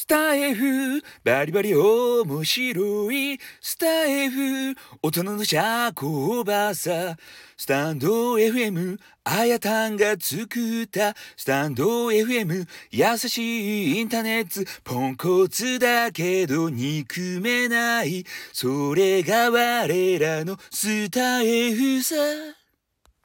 スタイフ、バリバリ面白い。スタイフ、大人の社交場さ。スタンド FM、あやたんが作った。スタンド FM、優しいインターネット。ポンコツだけど憎めない。それが我らのスタイフさ。